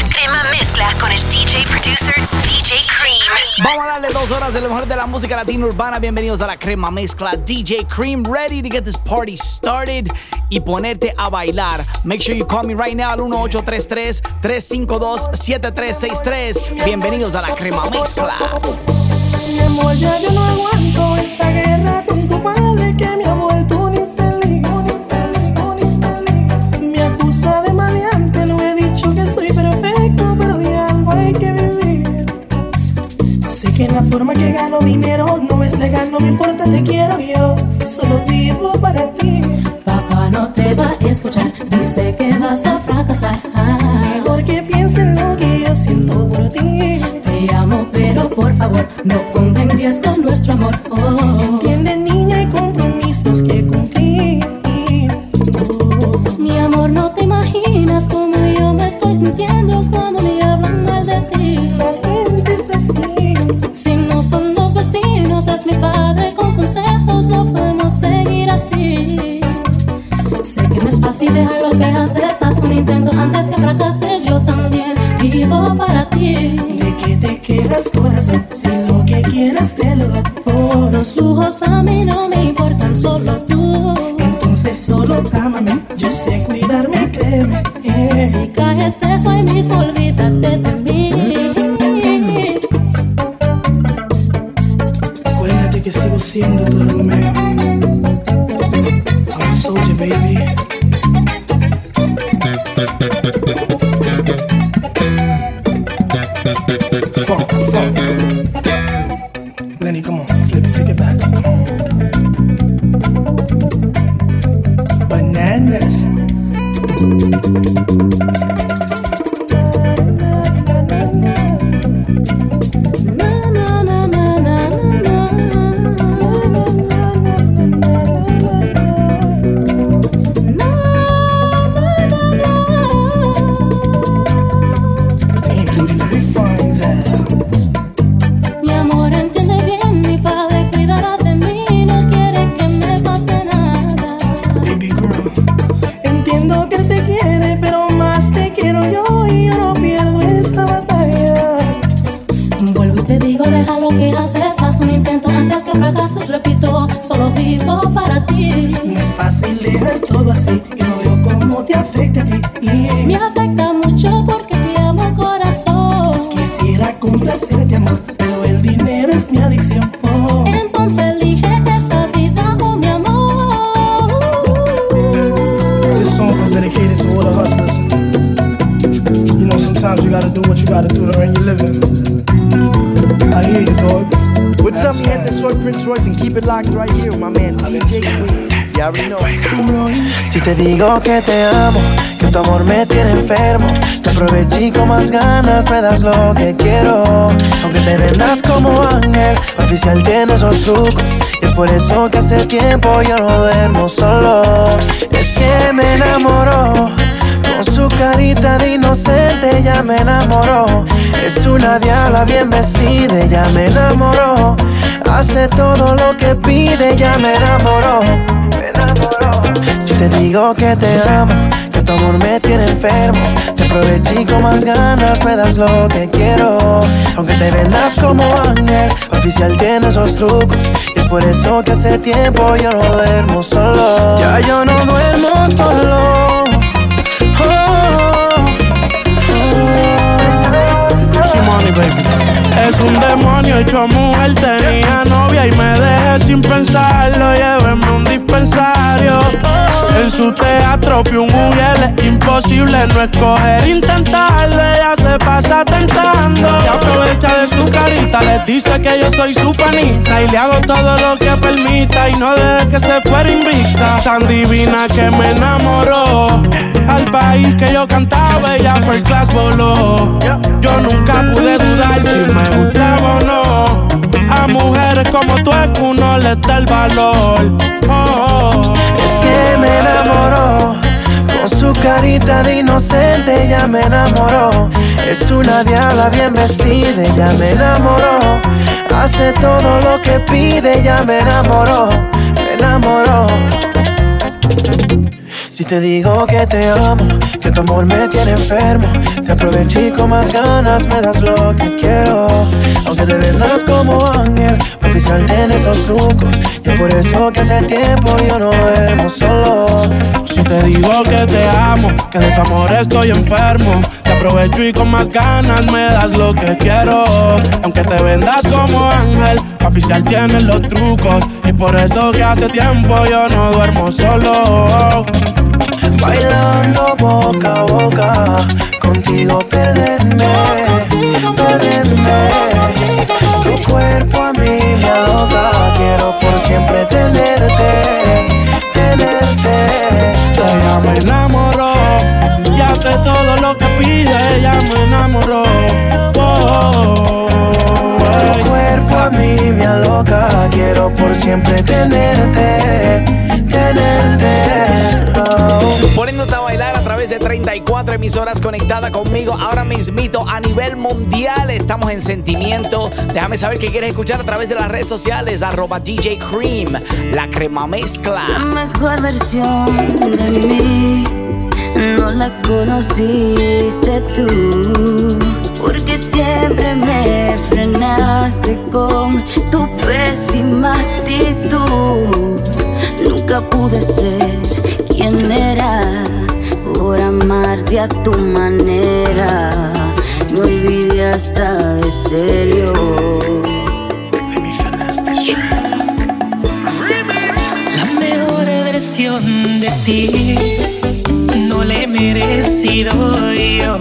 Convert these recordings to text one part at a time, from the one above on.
La crema mezcla con el DJ producer DJ Cream. Vamos a darle dos horas de lo mejor de la música latina urbana. Bienvenidos a la crema mezcla DJ Cream. Ready to get this party started y ponerte a bailar. Make sure you call me right now al 1833-352-7363. Bienvenidos a la crema mezcla. Mi amor, ya yo no aguanto esta guerra la forma que gano dinero no es legal, no me importa, te quiero yo. Solo vivo para ti. Papá no te va a escuchar, dice que vas a fracasar. Mejor que piensen lo que yo siento por ti. Te amo, pero por favor, no ponga en riesgo nuestro amor. Oh. Entiende, niña, hay compromisos que cumplir. Mi amor, no te imaginas cómo yo me estoy sintiendo cuando me dejar lo que haces, haz un intento antes que fracases. Yo también vivo para ti. ¿De qué te quedas, corazón? Si lo que quieras te lo doy. Los lujos a mí no me importan, solo tú. Entonces solo ámame, yo sé cuidarme, créeme. Si caes preso ahí mismo, olvídate do you. I hear you, dog. What's up, gente? Soy Prince Royce and keep it locked right here with my man DJ Queen. You already know. Si te digo que te amo, que tu amor me tiene enfermo, te aproveché con más ganas me das lo que quiero. Aunque te vendas como ángel, oficial tiene esos trucos. Y es por eso que hace tiempo yo no duermo solo. Es que me enamoró. Su carita de inocente ya me enamoró. Es una diabla bien vestida, ya me enamoró. Hace todo lo que pide, ya me enamoró. Me enamoró. Si te digo que te amo, que tu amor me tiene enfermo, te aproveché con más ganas me das lo que quiero. Aunque te vendas como ángel, oficial tiene esos trucos. Y es por eso que hace tiempo yo no duermo solo. Ya yo no duermo solo. Es un demonio hecho mujer, tenía novia y me dejé sin pensarlo. Llévenme a un dispensario. En su teatro fui un mujer, es imposible no escoger, intentarlo. Se pasa tentando. Y aprovecha de su carita, les dice que yo soy su panita. Y le hago todo lo que permita y no deje que se fuera invista. Tan divina que me enamoró. Al país que yo cantaba, ella fue class voló. Yo nunca pude dudar si me gustaba o no. A mujeres como tú es que uno les da el valor. Oh. Es que me enamoró. Su carita de inocente ya me enamoró. Es una diabla bien vestida, ya me enamoró. Hace todo lo que pide, ya me enamoró. Me enamoró. Si te digo que te amo, que tu amor me tiene enfermo, te aproveché con más ganas me das lo que quiero. Aunque te vendas como ángel, oficial tienes los trucos. Y es por eso que hace tiempo yo no duermo solo. Si te digo que te amo, que de tu amor estoy enfermo, te aprovecho y con más ganas me das lo que quiero. Aunque te vendas como ángel, oficial tienes los trucos. Y por eso que hace tiempo yo no duermo solo. Bailando boca a boca, contigo perderme, perderme. Tu cuerpo a mí me aloca, quiero por siempre tenerte, tenerte. Ella me enamoró y hace todo lo que pide, ella me enamoró. Oh, Tu cuerpo a mí me aloca, quiero por siempre tenerte, tenerte. Poniéndote a bailar a través de 34 emisoras conectadas conmigo ahora mismito a nivel mundial. Estamos en sentimiento. Déjame saber qué quieres escuchar a través de las redes sociales. Arroba DJ Cream, la crema mezcla. La mejor versión de mí no la conociste tú. Porque siempre me frenaste con tu pésima actitud. Nunca pude ser quien era por amarte a tu manera. Me olvidé hasta de serio. La mejor versión de ti no la he merecido yo.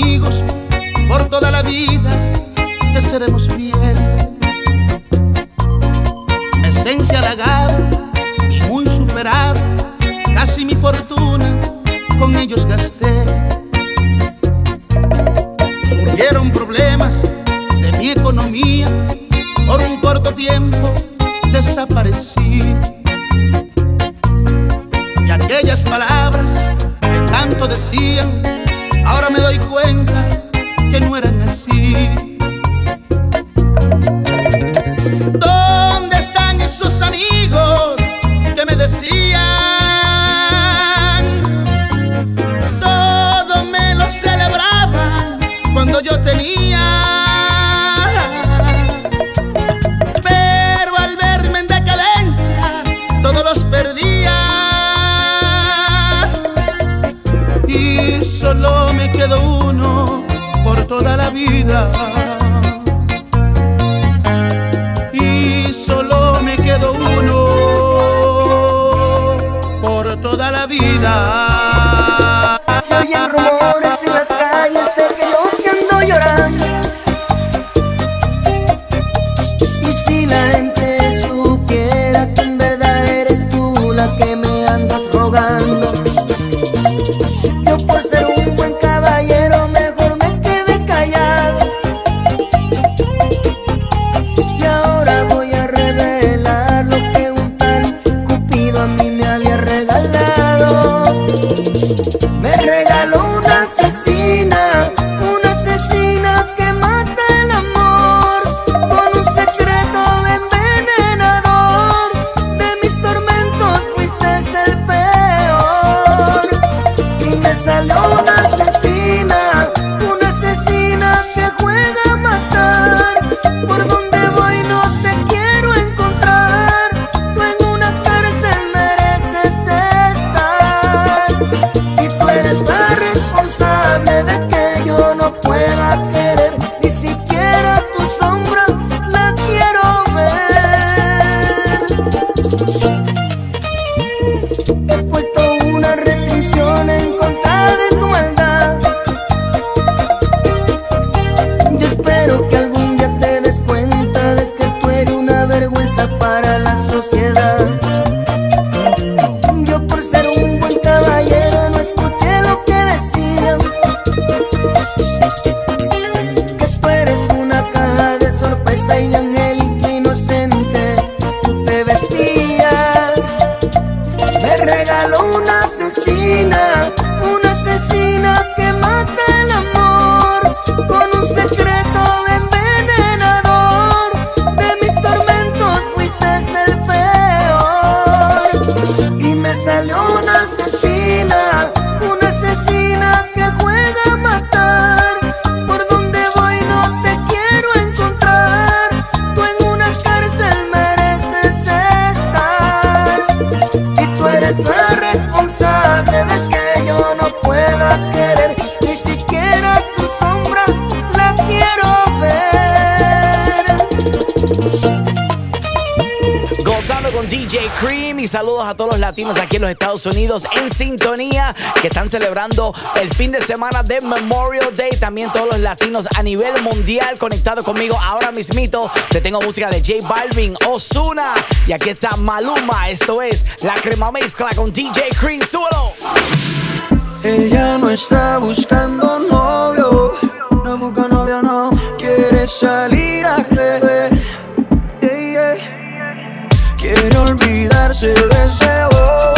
Amigos, por toda la vida te seremos fiel. Que están celebrando el fin de semana de Memorial Day. También todos los latinos a nivel mundial conectados conmigo ahora mismito. Te tengo música de J Balvin, Osuna y aquí está Maluma. Esto es La Crema Mezcla con DJ Cream. Súbelo. Ella no está buscando novio, no busca novio, no quiere salir a yeah. Quiere olvidarse de ese bobo,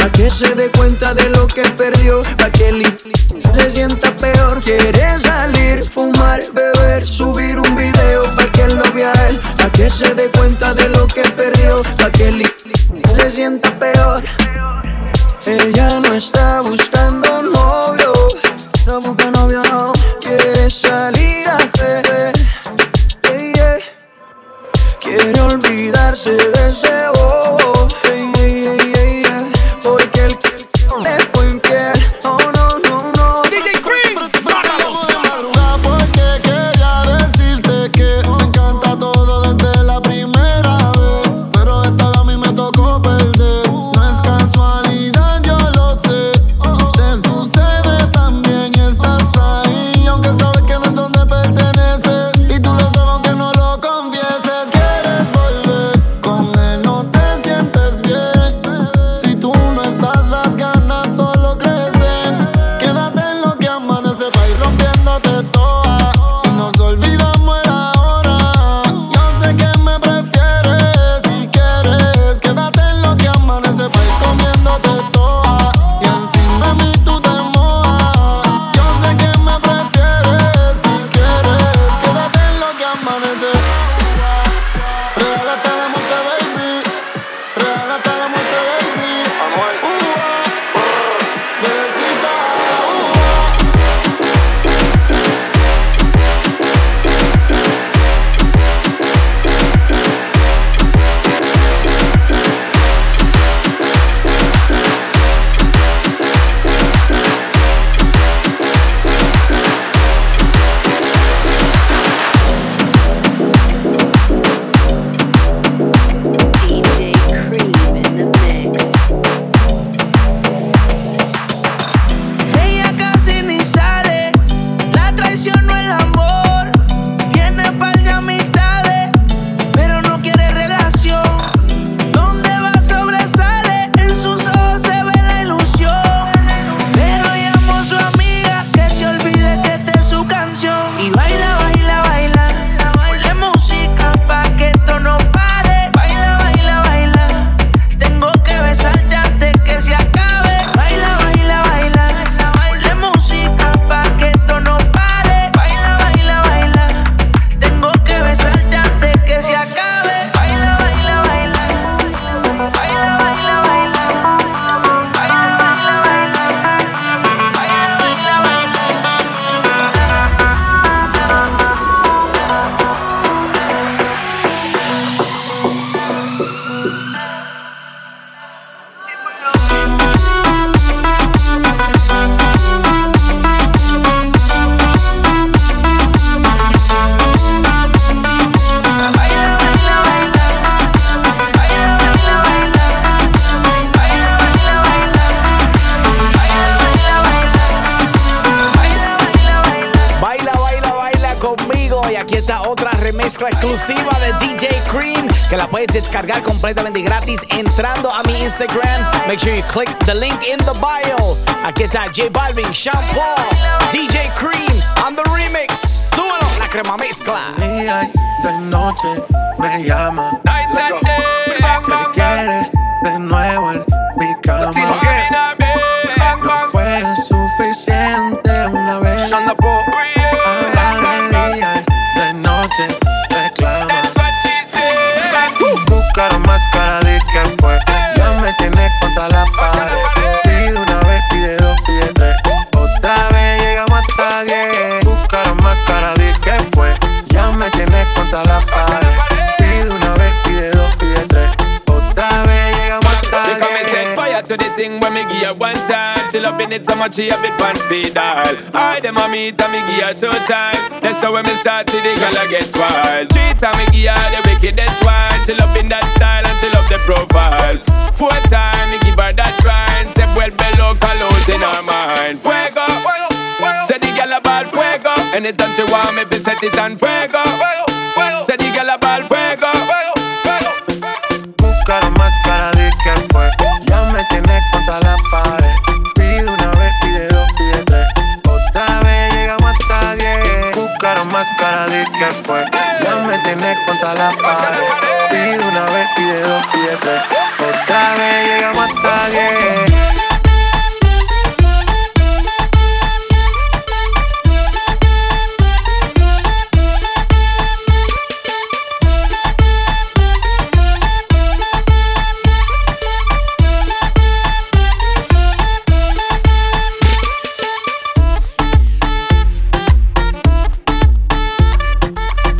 que se dé cuenta de lo que perdió, pa' que se sienta peor. Quiere salir, fumar, beber, subir un video pa' que lo vea él, pa' que se dé cuenta de lo que perdió, pa' que se sienta peor. Ella no está buscando novio, no busca novio, no quiere salir a beber. Quiere olvidarse de ese Make sure you click the link in the bio. Aquí está J Balvin, Shampoo. much she a bit pan feed all. I them a meet and me give her two time. That's how when me start to the girl a get wild. Three time me give her the wickedest wine. She love in that style and she love the profiles. Four time me give her that grind. Say well below colors in her mind. Fuego. Say the girl a bad. fuego. Anytime she want me, be set it on fuego. Say the girl a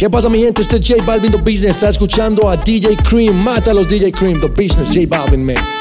¿Qué pasa, mi gente? Este es J Balvin The Business. Está escuchando a DJ Cream. Mata a los DJ Cream The Business. J Balvin, man.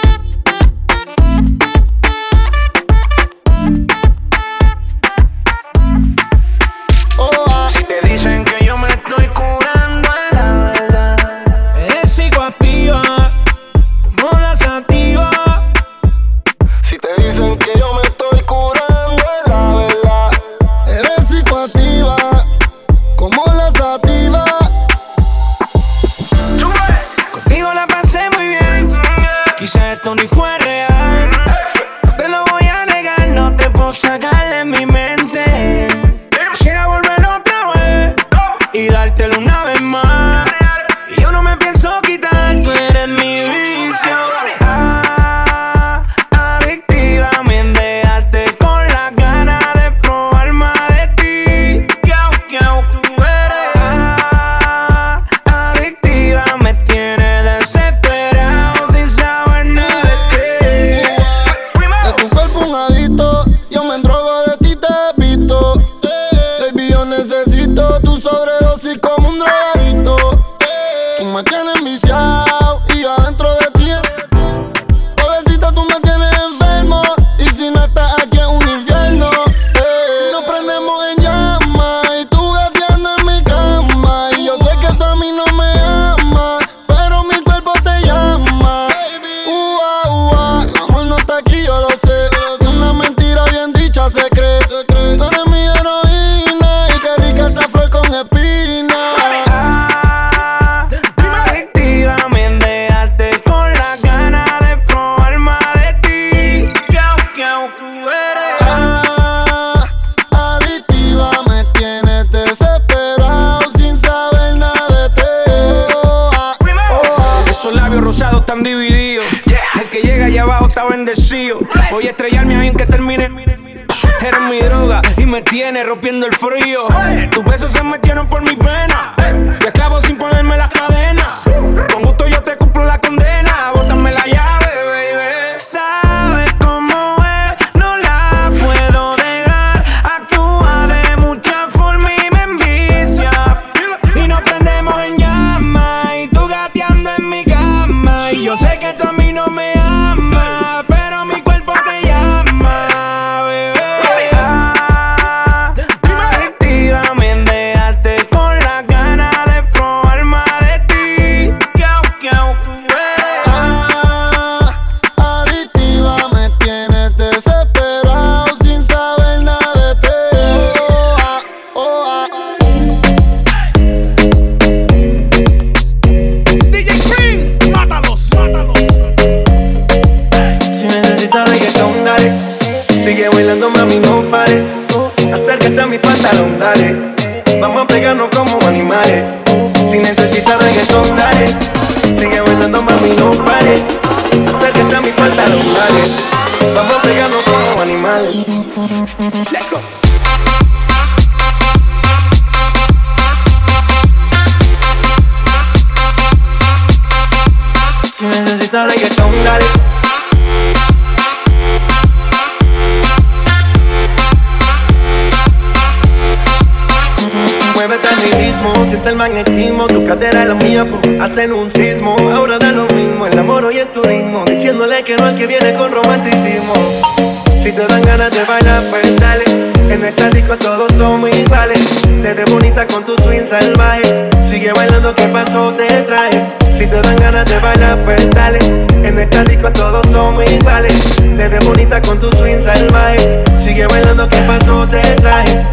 Con tu swing salvaje. Sigue bailando, ¿qué pasó? Te traje.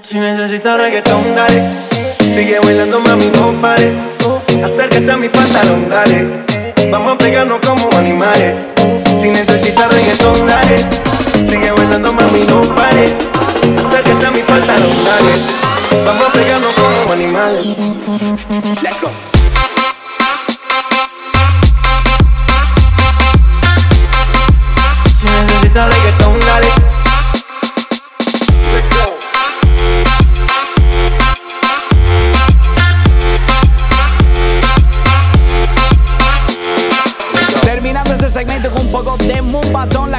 Si necesitas reggaetón, dale. Sigue bailando, mami, no pare. Acércate a mi pantalón, dale. Vamos a pegarnos como animales. Si necesitas reggaetón, dale. Sigue bailando, mami, no pare. Acércate a mi pantalón, dale. Vamos a pegarnos como animales. Let's go.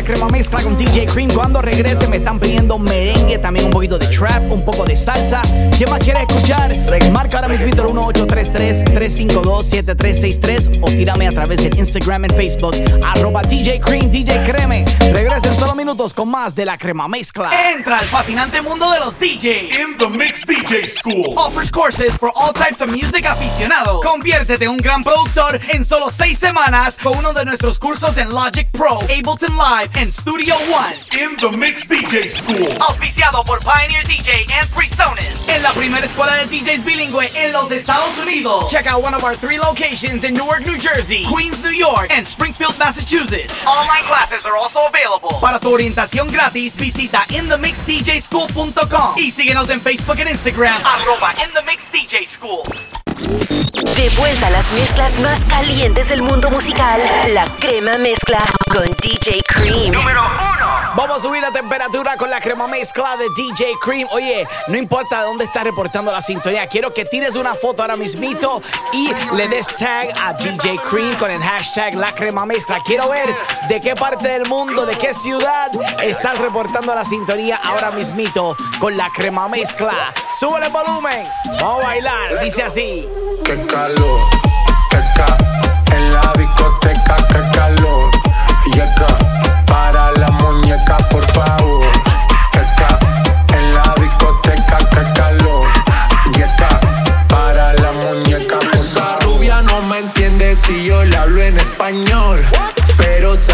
Crema mezcla con DJ Cream. Cuando regrese me están pidiendo merengue, también un poquito de trap, un poco de salsa. ¿Quién más quiere escuchar? Marca ahora mismo el 1833-352-7363 o tírame a través del Instagram en Facebook, arroba DJ Cream, DJ Creme. Regresa en solo minutos con más de la crema mezcla. Entra al fascinante mundo de los DJs. In the Mix DJ School. Offers courses for all types of music aficionado. Conviértete en un gran productor en solo seis semanas con uno de nuestros cursos en Logic Pro, Ableton Live and Studio One. In the Mix DJ School. Auspiciado por Pioneer DJ and PreSonus. En la primera escuela de DJs bilingüe en los Estados Unidos. Check out one of our three locations in Newark, New Jersey, Queens, New York, and Springfield, Massachusetts. Online classes are also available. Para tu orientación gratis, visita inthemixdjschool.com y síguenos en Facebook and Instagram, arroba inthemixdjschool. De vuelta a las mezclas más calientes del mundo musical, la crema mezcla con DJ Cream. Vamos a subir la temperatura con la crema mezcla de DJ Cream. Oye, no importa dónde estás reportando la sintonía, quiero que tires una foto ahora mismito y le des tag a DJ Cream con el hashtag la crema mezcla. Quiero ver de qué parte del mundo, de qué ciudad estás reportando la sintonía ahora mismito con la crema mezcla. Sube el volumen, vamos a bailar, dice así. Qué calor, qué ca en la discoteca, qué calor. Yeca, para la muñeca, por favor. Qué ca en la discoteca, qué calor. Yeca, para la muñeca, por Esa rubia no me entiende si yo le hablo en español. Pero se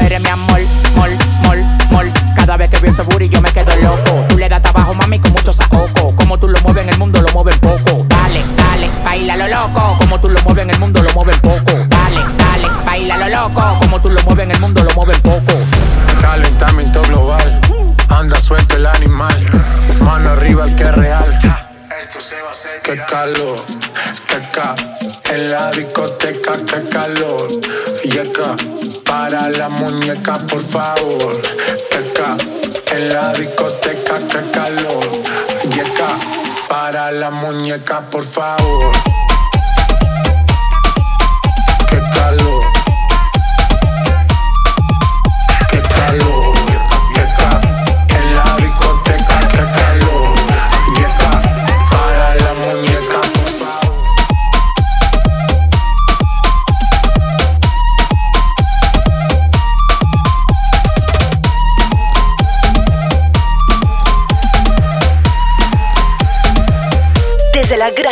Eres mi amor, mol, mol, mol. Cada vez que veo ese booty yo me quedo loco. Tú le das trabajo, mami, con mucho saoco. Como tú lo mueves en el mundo, lo mueves poco. Dale, dale, baila lo loco. Como tú lo mueves en el mundo, lo mueves poco. Dale, dale, baila lo loco. Como tú lo mueves en el mundo, lo mueves poco. Calentamiento global. Anda suelto el animal. Mano arriba el que es real. Qué calor, qué ca en la discoteca, qué calor. Yeca, para la muñeca, por favor. Qué ca en la discoteca, qué calor. Yeca, para la muñeca, por favor.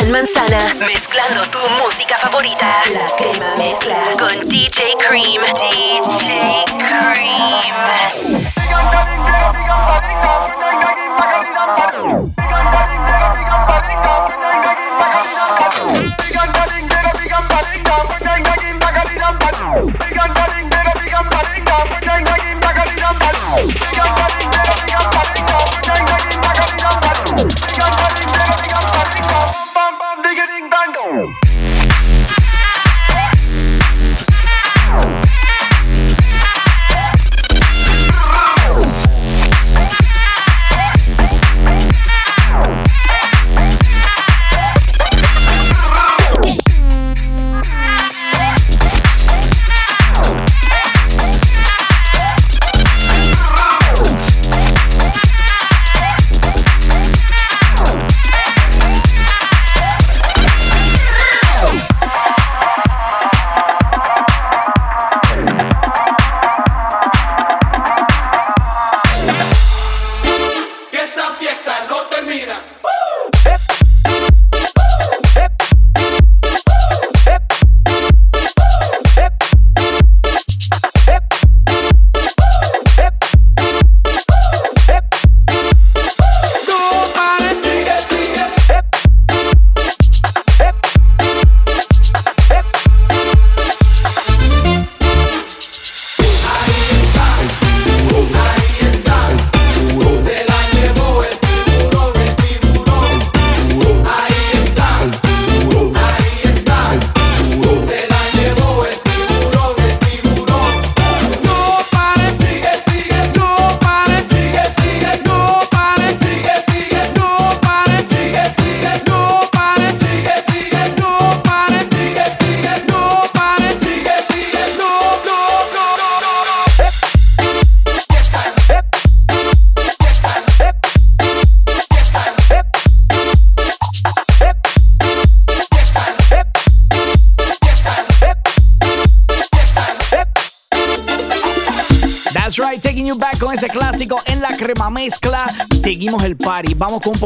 Manzana, mezclando tu música favorita. La crema mezcla con DJ Cream. DJ Cream.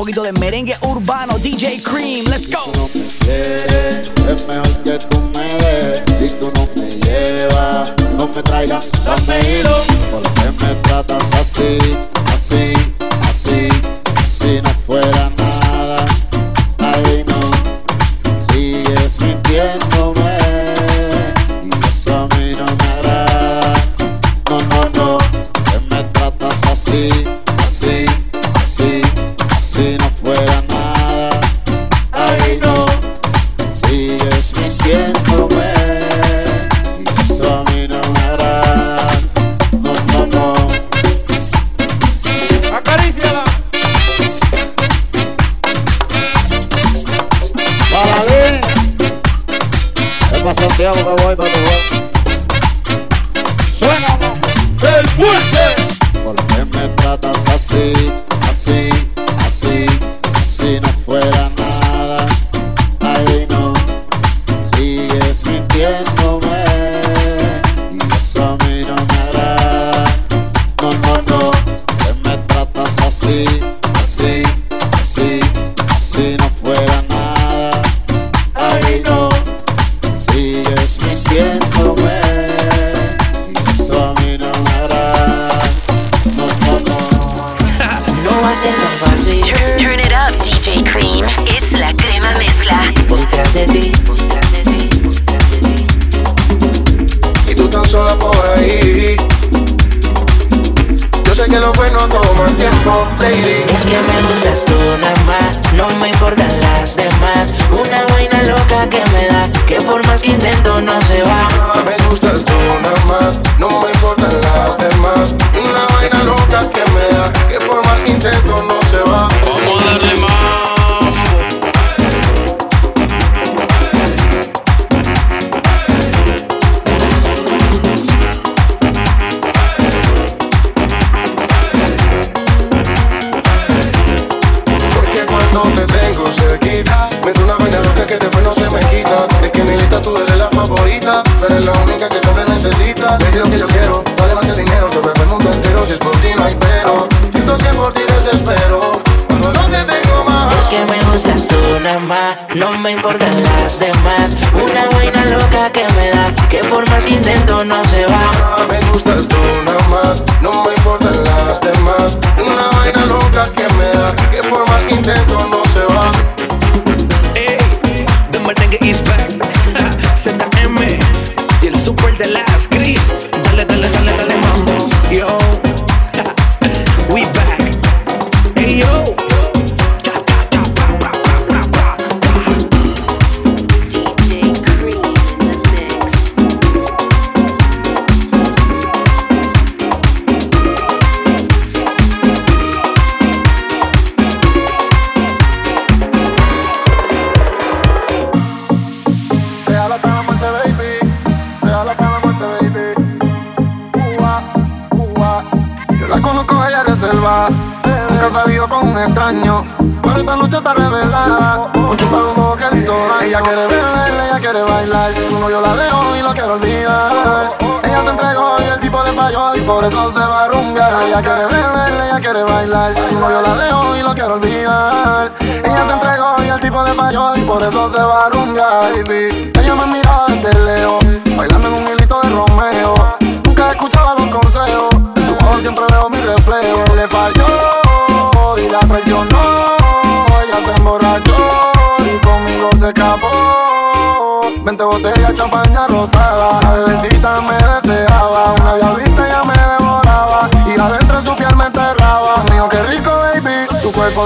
poquito de merengue, way.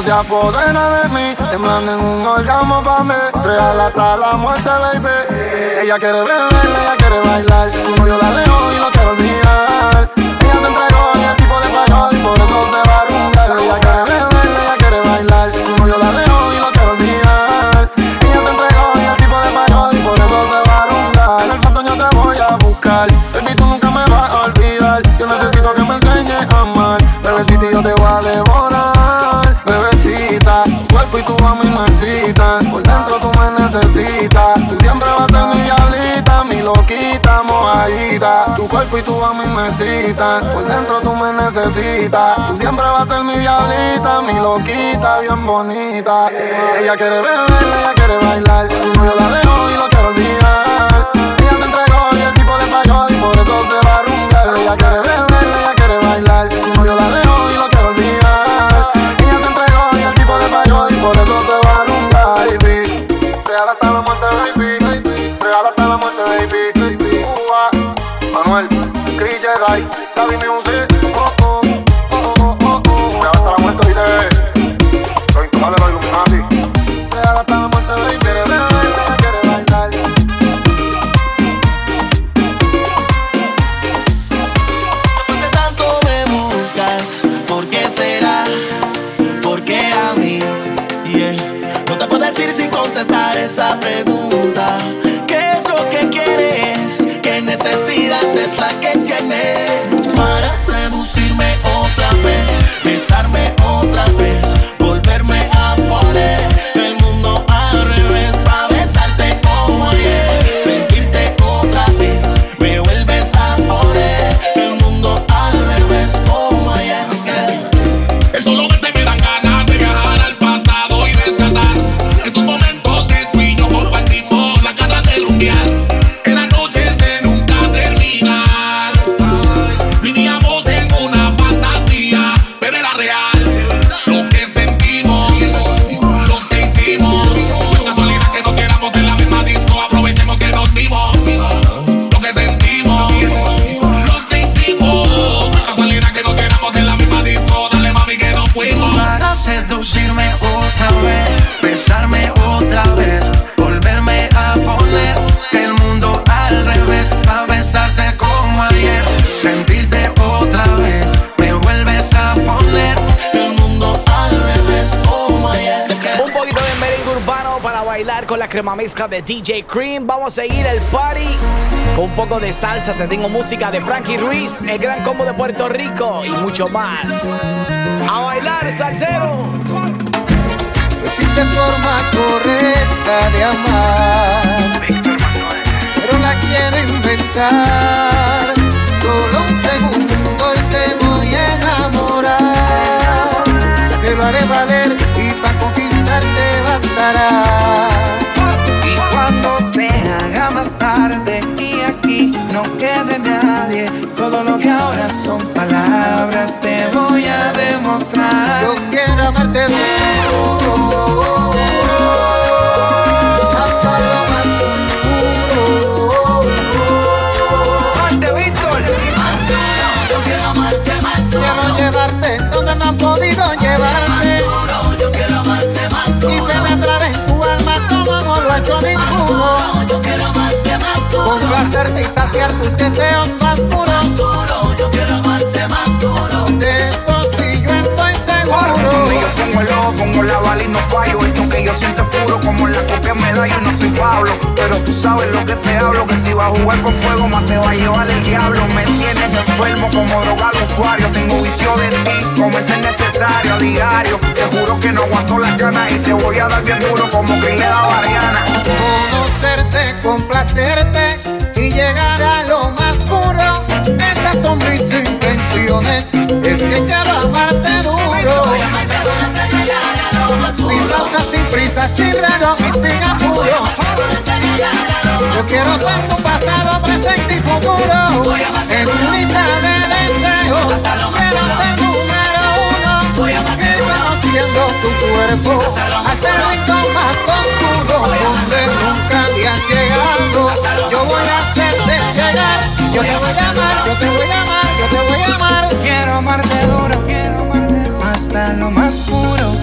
se apodera de mí, temblando en un orgasmo pa' mí. Real hasta la muerte, baby. Ella quiere beber, ella quiere bailar. Su yo la dejo y lo quiero olvidar. y tú a mí me citas. Por dentro tú me necesitas. Tú siempre vas a ser mi diablita, mi loquita, bien bonita. Ella quiere beber, ella quiere bailar. Su novio la dejó y lo quiero olvidar. Ella se entregó y el tipo le falló y por eso se va a rumbear. Ella quiere beber, ella quiere bailar. Su novio la dejó y lo quiero olvidar. Ella se entregó y el tipo le falló y por eso se va a rumbear. Baby, ahora estábamos right. Tá Dá-me um crema mezcla de DJ Cream. Vamos a seguir el party con un poco de salsa. Te tengo música de Frankie Ruiz, el gran combo de Puerto Rico y mucho más. A bailar, salsero. No existe forma correcta de amar, pero la quiero inventar. Solo un segundo y te voy a enamorar. Te lo haré valer y para conquistarte bastará más tarde y aquí no quede nadie. Todo lo que ahora son palabras te voy a demostrar. Yo quiero amarte Complacerte y saciar tus deseos más puros. Yo quiero amarte más duro. De eso sí yo estoy seguro. Conmigo pongo el ojo, pongo la bala y no fallo. Esto que yo siento es puro como la coca me da. Yo no soy Pablo, pero tú sabes lo que te hablo. Que si vas a jugar con fuego, más te va a llevar el diablo. Me tienes enfermo como droga al usuario. Tengo vicio de ti, como es necesario a diario. Te juro que no aguanto las ganas y te voy a dar bien duro como que le da a Ariana. Conocerte, complacerte llegar a lo más puro. Esas son mis intenciones. Es que quiero amarte duro. Sin pausa, sin prisa, sin reloj y sin apuros. Yo quiero ser tu pasado, presente y futuro. En tu lista de deseos. Quiero ser número uno. Ir conociendo tu cuerpo. Hasta el rincón más oscuro. Donde nunca habías llegado. Yo voy a hacerte llegar. Yo te voy a amar, yo te voy a amar, yo te voy a amar. Quiero amarte duro, hasta lo más puro,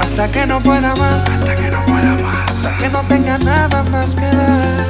hasta que no pueda más, hasta que no tenga nada más que dar.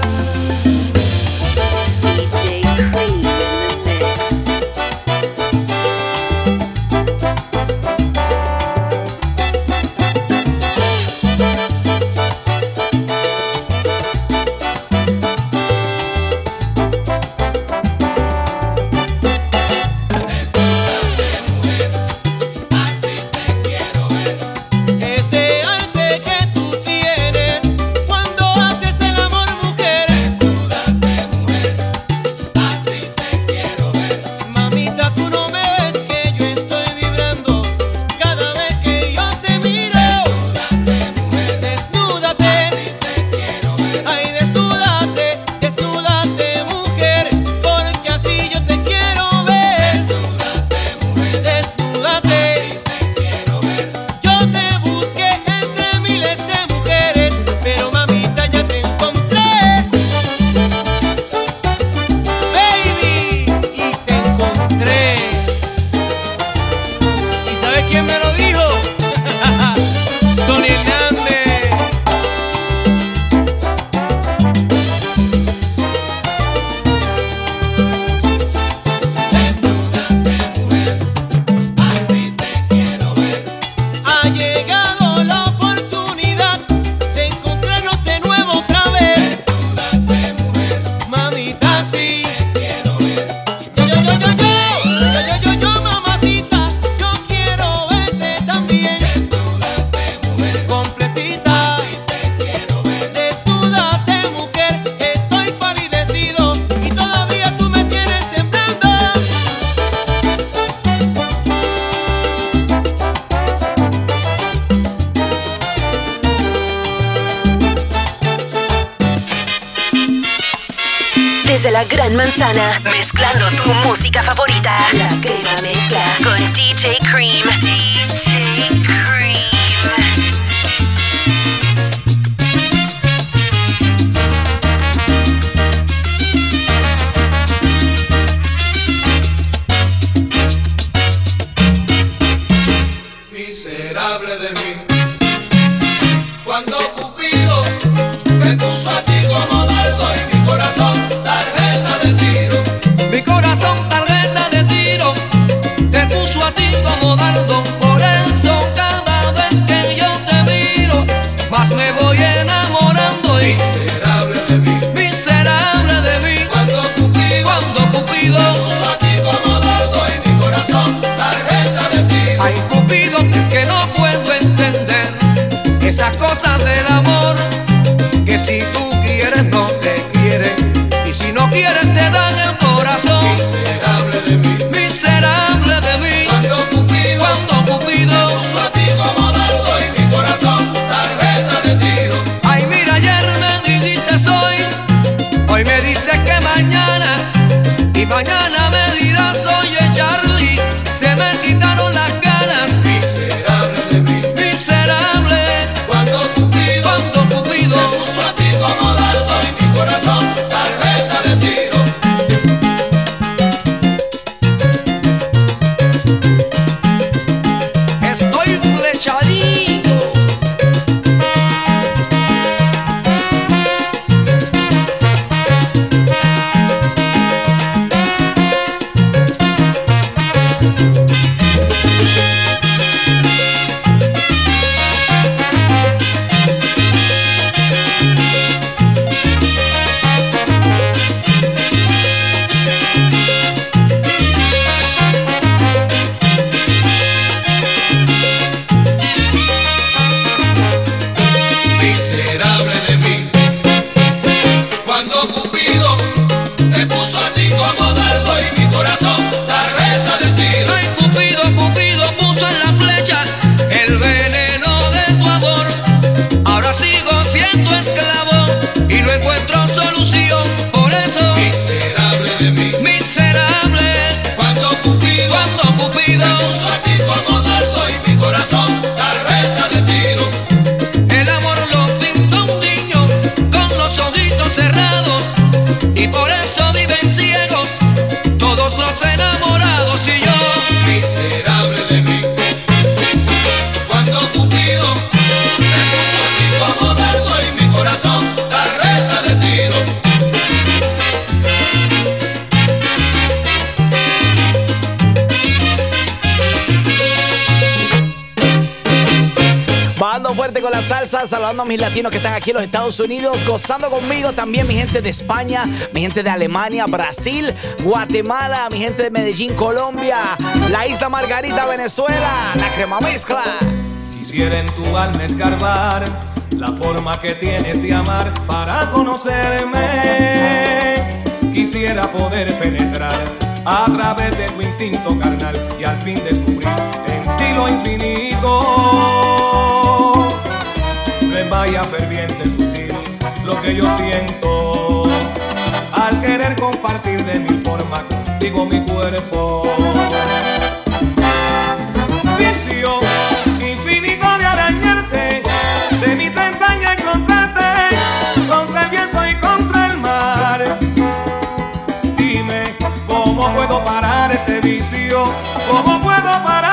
miserable. saludando a mis latinos que están aquí en los Estados Unidos, gozando conmigo también mi gente de España, mi gente de Alemania, Brasil, Guatemala, mi gente de Medellín, Colombia, la isla Margarita, Venezuela, la crema mezcla. Quisiera en tu alma escarbar la forma que tienes de amar para conocerme. Quisiera poder penetrar a través de tu instinto carnal y al fin descubrir en ti lo infinito vaya ferviente, sutil, lo que yo siento al querer compartir de mi forma contigo mi cuerpo. Vicio infinito de arañarte, de mis entrañas encontrarte, contra el viento y contra el mar. Dime, ¿cómo puedo parar este vicio? ¿Cómo puedo parar?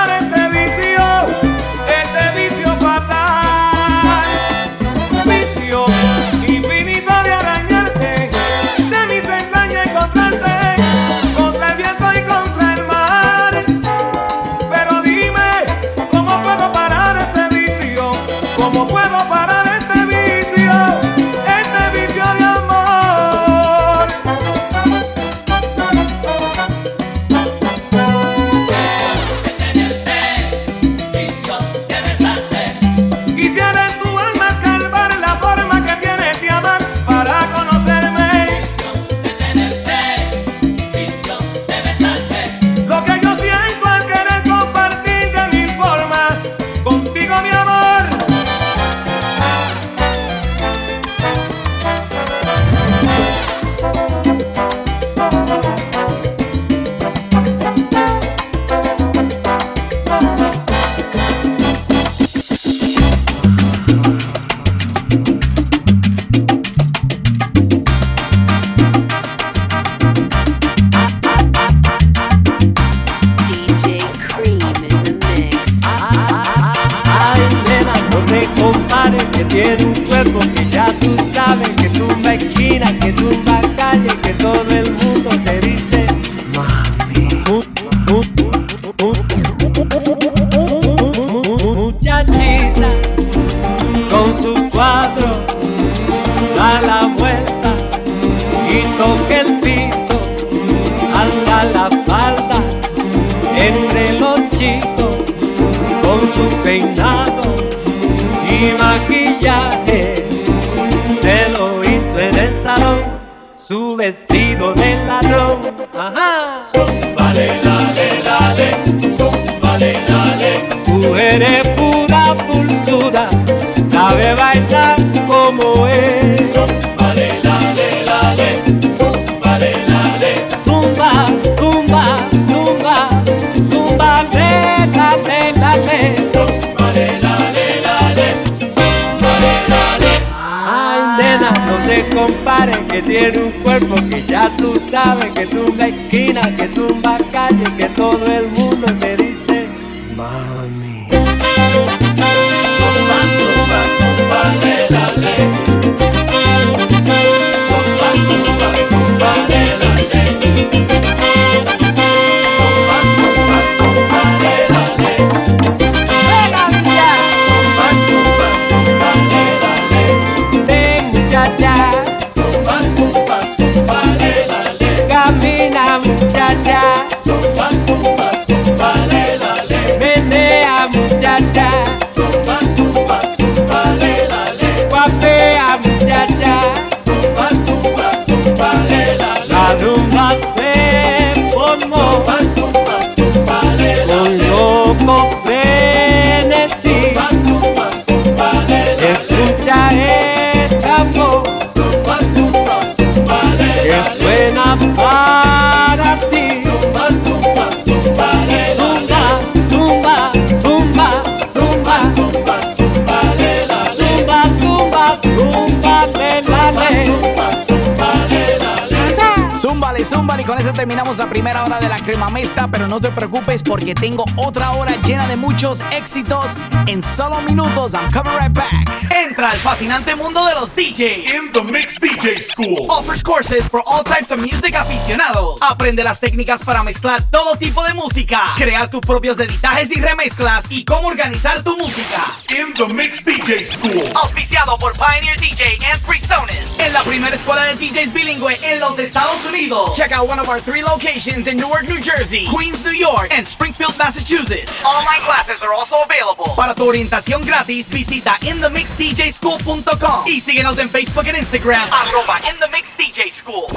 Terminamos la primera hora de la crema mezcla. Pero no te preocupes porque tengo otra hora llena de muchos éxitos en solo minutos. I'm coming right back. Entra al fascinante mundo de los DJs. In the Mix DJ School. Offers courses for all types of music aficionados. Aprende las técnicas para mezclar todo tipo de música. Crear tus propios editajes y remezclas. Y cómo organizar tu música. In the Mix DJ School. Auspiciado por Pioneer DJ and Presonus. En la primera escuela de DJs bilingüe en los Estados Unidos. Check out one of our three locations in Newark, New Jersey, Queens, New York, and Springfield, Massachusetts. Online classes are also available. Para tu orientación gratis, visita inthemixdjschool.com y síguenos en Facebook and Instagram, arroba inthemixdjschool.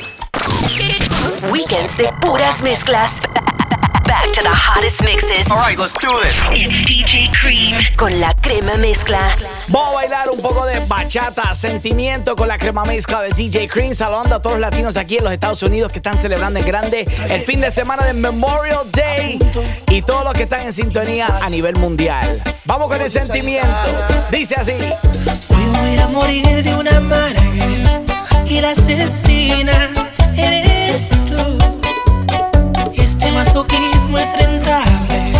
Weekends de puras mezclas. Back to the hottest mixes. All right, let's do this. It's DJ Cream con la crema mezcla. Vamos a bailar un poco de bachata, sentimiento con la crema mezcla de DJ Cream, saludando a todos los latinos aquí en los Estados Unidos que están celebrando en grande el fin de semana de Memorial Day y todos los que están en sintonía a nivel mundial. Vamos con el sentimiento. Dice así. Hoy voy a morir de una amarga y la asesina eres tú. Este masoquismo es rentable,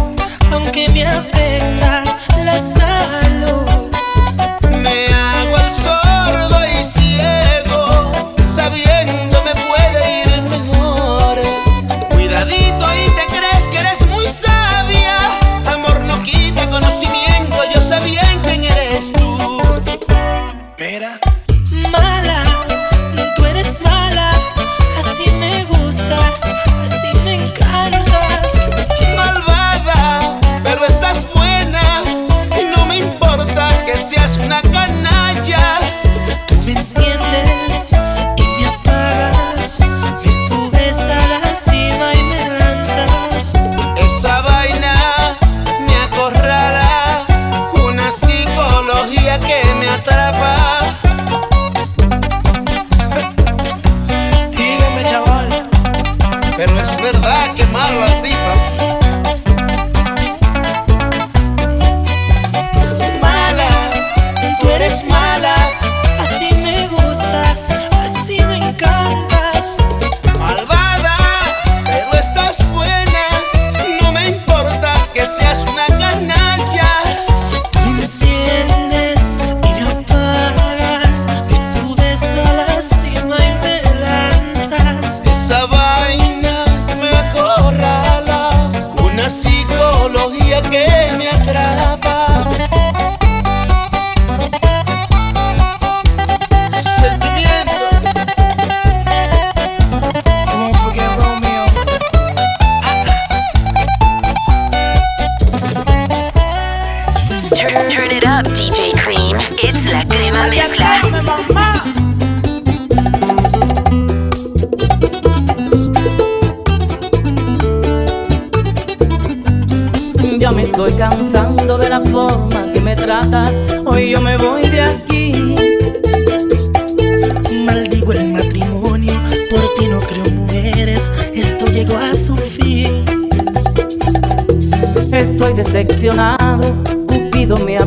aunque me afecta la salud.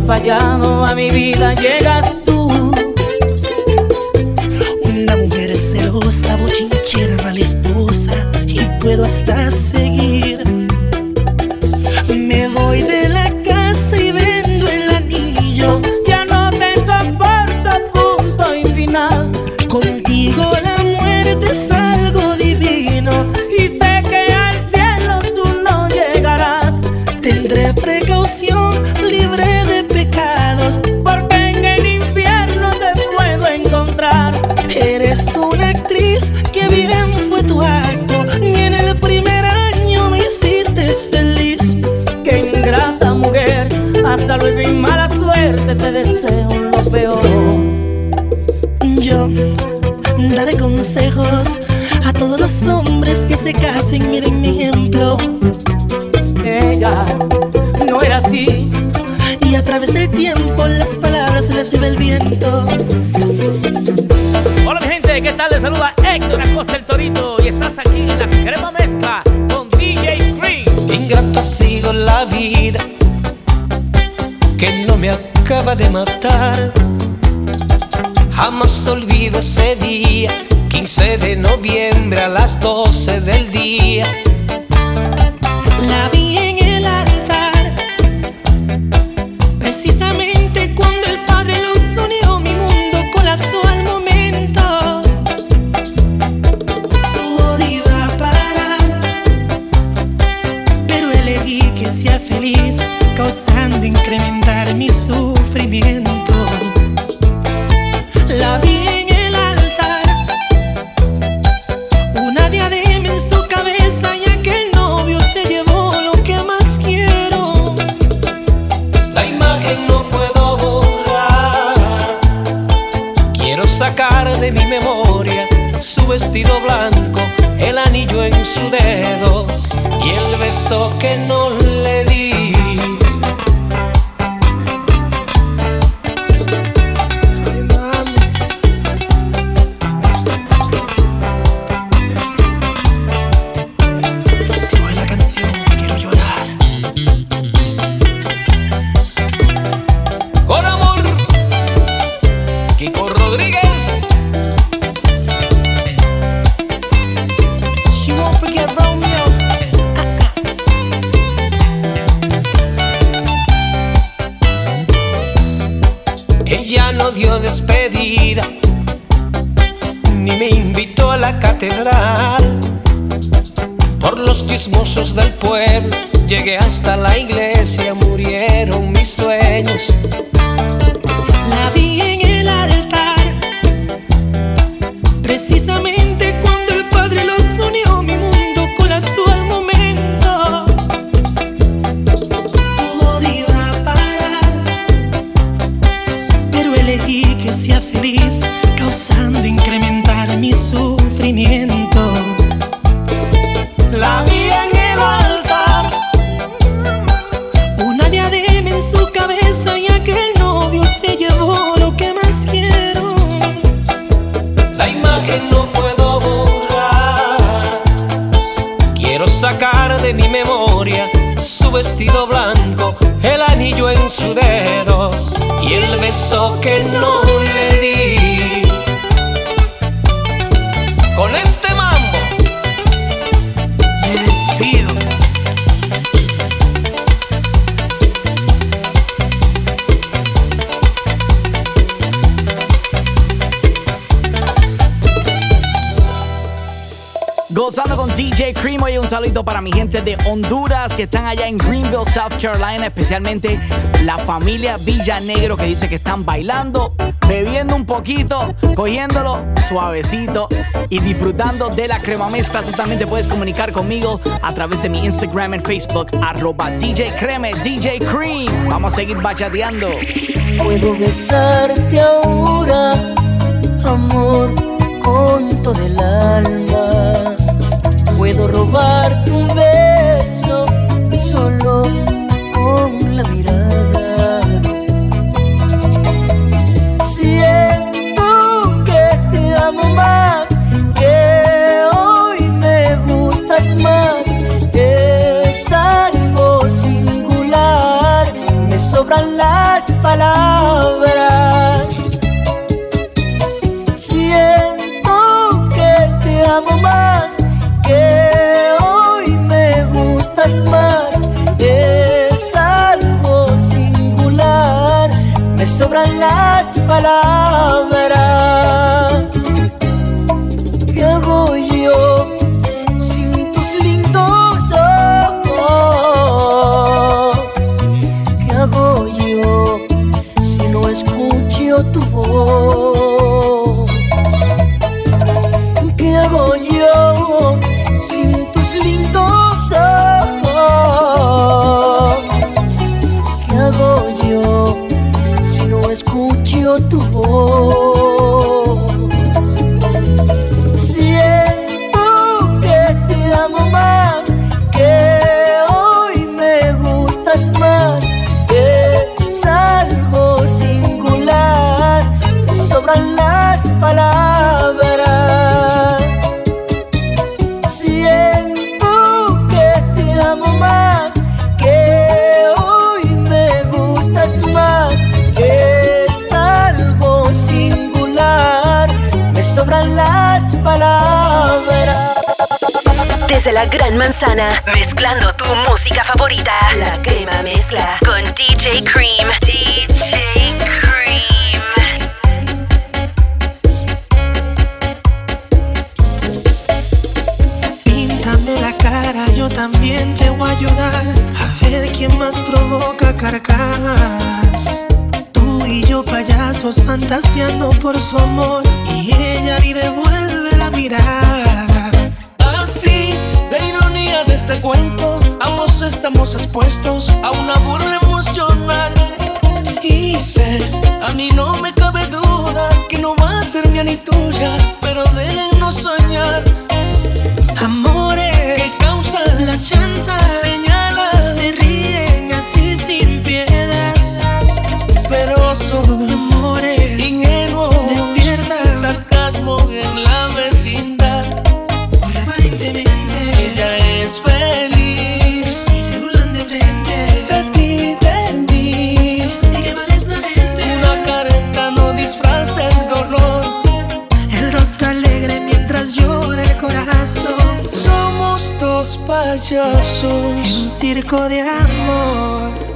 Fallado. A mi vida llegas tú. Una mujer celosa, bochinchera, mala esposa. Y puedo hasta seguir. A todos los hombres que se casen, miren mi ejemplo. Ella no era así. Y a través del tiempo las palabras se las lleva el viento. precisamente saludo para mi gente de Honduras que están allá en Greenville, South Carolina, especialmente la familia Villanegro que dice que están bailando, bebiendo un poquito, cogiéndolo suavecito y disfrutando de la crema mezcla. Tú también te puedes comunicar conmigo a través de mi Instagram y Facebook, arroba DJ Creme, DJ Cream. Vamos a seguir bachateando. Puedo besarte ahora, amor, con todo el alma louvar tu desde la Gran Manzana, mezclando tu música favorita. La crema mezcla con DJ Cream. DJ Cream. Píntame la cara, yo también te voy a ayudar a ver quién más provoca carcajas. Tú y yo payasos fantaseando por su amor y ella ni devuelve la mirada. Así, este cuento, ambos estamos expuestos a una burla emocional. Y sé, a mí no me cabe duda que no va a ser mía ni tuya, pero déjenos soñar. Amores que causan las chanzas, señalan, dos En un circo de amor.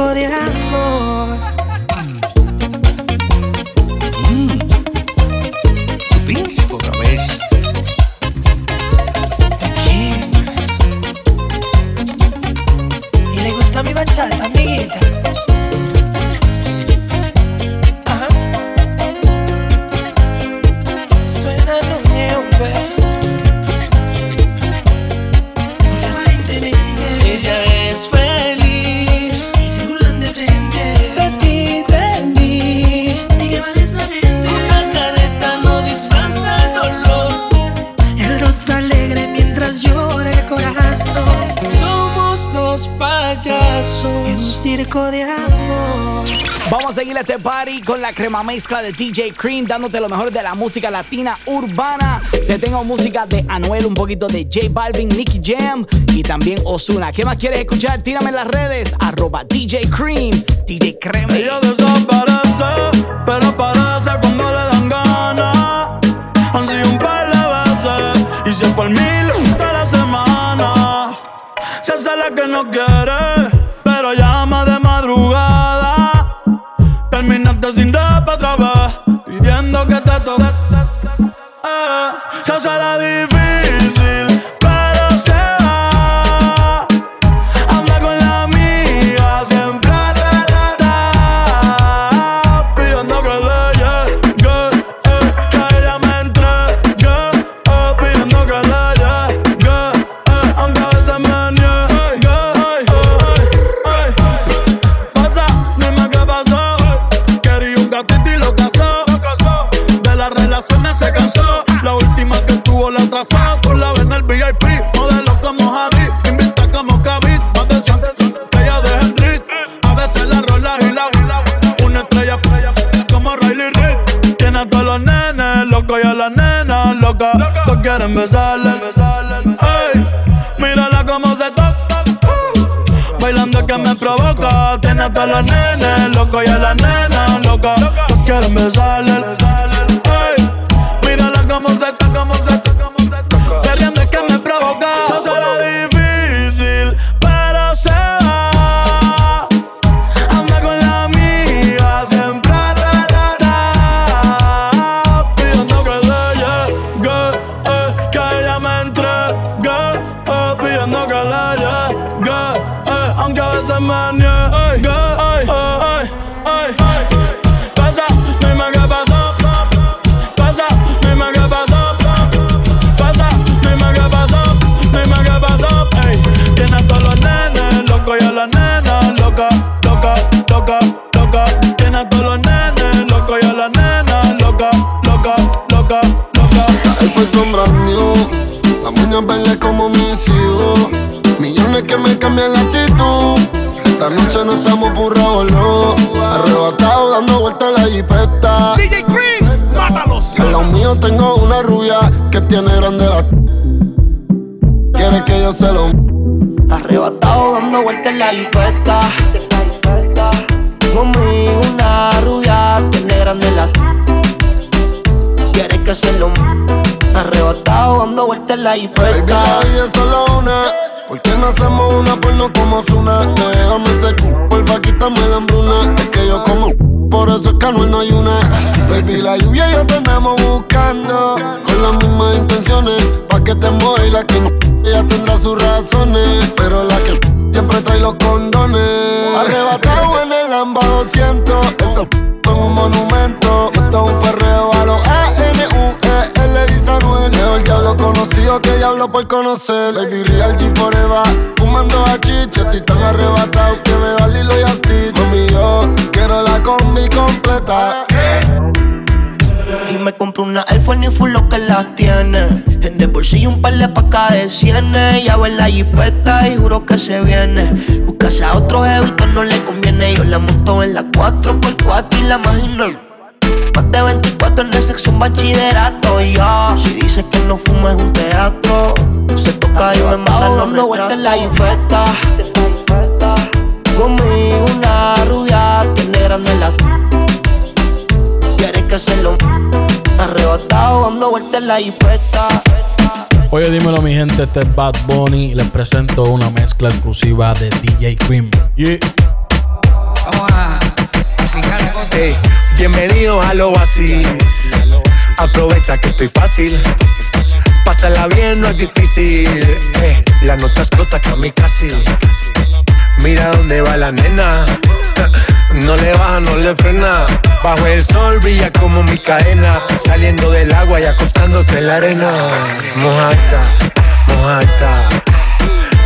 Un circo circo de amor. Vamos a seguir este party con la crema mezcla de DJ Cream, dándote lo mejor de la música latina urbana. Te tengo música de Anuel, un poquito de J Balvin, Nicky Jam y también Osuna. ¿Qué más quieres escuchar? Tírame en las redes, arroba DJ Cream, DJ Creme. Ella desaparece, pero aparece cuando le dan ganas. Han sido un par de veces, y si es por la semana. Se hace la que no quiere, que te toque. Eh, se la difícil, quieren besarle. Ey, mírala como se toca. Bailando que me provoca. Tiene a todos los nenes locos y a las nenas locas. Todos quieren besarle. Uñas verdes como mis hijos. Millones que me cambian la actitud. Esta noche no estamos por no. Arrebatado dando vueltas en la jipeta. DJ Green, mátalos. Al lado mío tengo una rubia que tiene grande la. Quiere que yo se lo. Arrebatado dando vueltas en la jipeta. Dando vueltas en la Baby, jipeta. la vida solo una. ¿Por qué no hacemos una porno como Zuna? Déjame ese cu, porfa, quítame la hambruna. Es que yo como, por eso es que Anuel no hay una. Baby, la lluvia y yo te andamos buscando. Con las mismas intenciones, pa' que te y la que no, ella tendrá sus razones. Pero la que siempre trae los condones. Arrebatado en el Lamba 200. Eso es un monumento. Esto es un perreo a los. Le dice a Anuel. Mejor diablo conocido que diablo por conocer. Baby Real G Forever. Fumando a chicha. Estoy tan arrebatado que me da Lilo y Asti. Mami, yo quiero la combi completa. Y me compro una Force ni full lo que las tiene. En el bolsillo un par de pacas de cienes. Ya en la jipeta y juro que se viene. Buscase a otro jevito no le conviene. Yo la monto en la 4x4 y la imagino. Más de 24 en el sexo un bachillerato. Ya, si dices que no fumo es un teatro. Se toca y me manda dando vueltas en la jipeta. Conmigo una rubia tiene grande la Quiere que se lo arrebatado dando vueltas en la jipeta. Oye, dímelo mi gente, este es Bad Bunny. Les presento una mezcla exclusiva de DJ Cream. Yeah. Vamos a Ey, bienvenido al Oasis. Aprovecha que estoy fácil. Pásala bien, no es difícil. Eh, la nota explota casi. Mira dónde va la nena. No le baja, no le frena. Bajo el sol brilla como mi cadena. Saliendo del agua y acostándose en la arena. Mojaita, mojaita.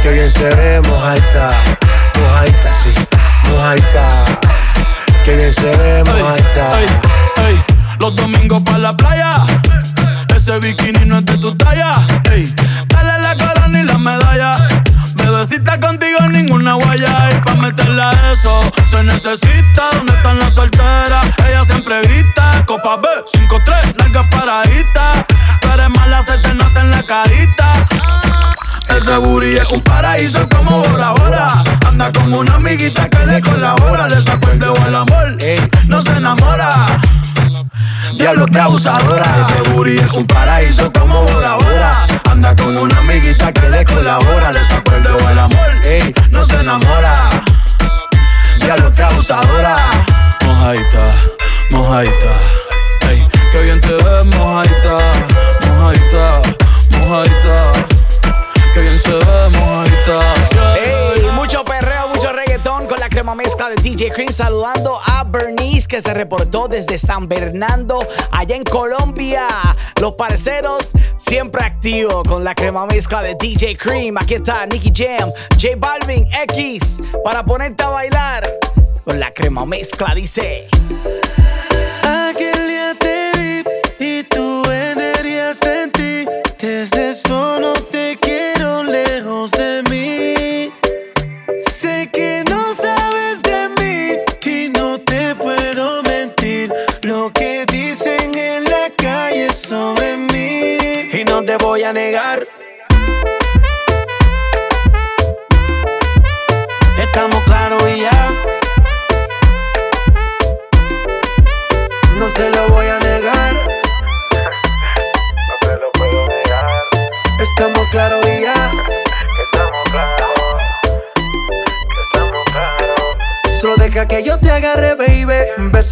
Que bien se ve, mojaita. Mojaita, sí. Mojaita. Que bien se ve. Ey, ey, los domingos para la playa. Ese bikini no es de tu talla. Ey, dale la corona y la medalla. Bebecita contigo ninguna guaya. Y pa' meterle a eso se necesita. ¿Dónde están las solteras? Ella siempre grita. Copa B, 5-3, nalgas paraditas. Tú eres mala, se te nota en la carita. Ese booty es un paraíso como Bora Bora. Anda con una amiguita que le colabora. Le sacó el dedo al amor, no se enamora. Diablo que abusadora. Ese booty es un paraíso como Bora Bora. Anda con una amiguita que le colabora. Le sacó el dedo al amor, no se enamora. Diablo que abusadora. Mojaita, mojaita. Ey, qué bien te ves, mojaita, mojaita, mojaita. Se ve, mojaita. Ey, mucho perreo, mucho reggaetón con la crema mezcla de DJ Cream. Saludando a Bernice que se reportó desde San Bernardo, allá en Colombia. Los parceros siempre activos con la crema mezcla de DJ Cream. Aquí está Nicky Jam, J Balvin, X, para ponerte a bailar. Con la crema mezcla dice.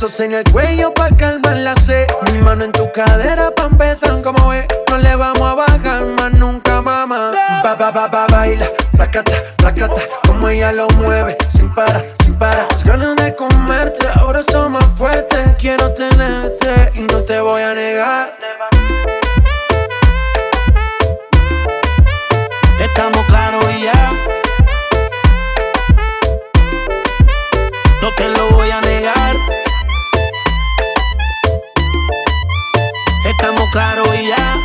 Besos en el cuello pa' calmar la sed. Mi mano en tu cadera pa' empezar como es. No le vamos a bajar más nunca mama. Ba, ba, ba, ba, baila, placata, placata, como ella lo mueve, sin parar, sin parar. Las ganas de comerte, ahora son más fuertes. Quiero tenerte y no te voy a negar. Estamos claros y ya. No te lo Estamos claros y ya.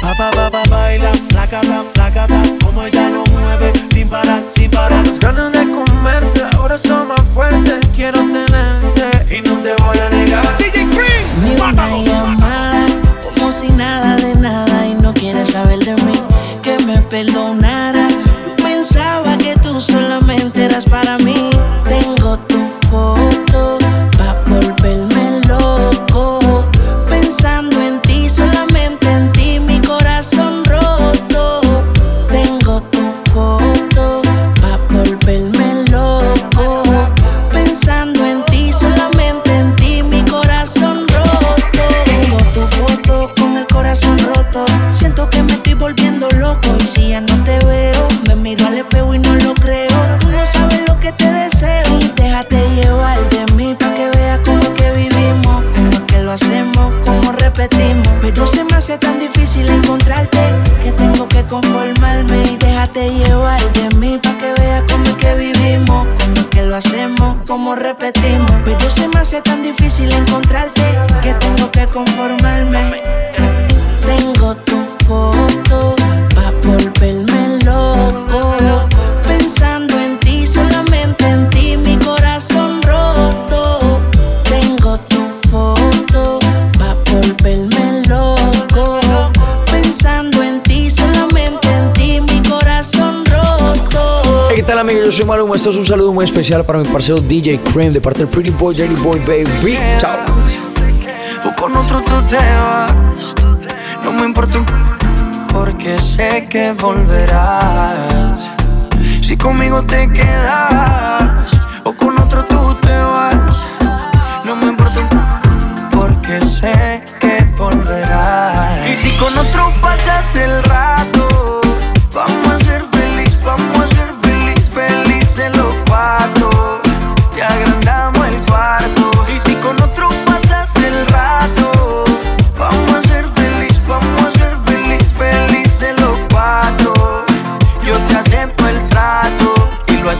Pa, pa, pa, pa, baila, placata, placata, como ella lo mueve, sin parar, sin parar. Las ganas de comerte, ahora son más fuertes. Quiero tenerte y no te voy a negar. Ni una llamada, como si nada de nada y no quieres saber de mí, que me perdonara. Yo pensaba que tú solamente eras para mí. Yo soy Maluma. Esto es un saludo muy especial para mi parcero DJ Cream de parte del Pretty Boy, Dirty Boy Baby. Chao. O con otro tú te vas. No me importa porque sé que volverás. Si conmigo te quedas o con otro tú te vas. No me importa porque sé que volverás. Y si con otro pasas el rato,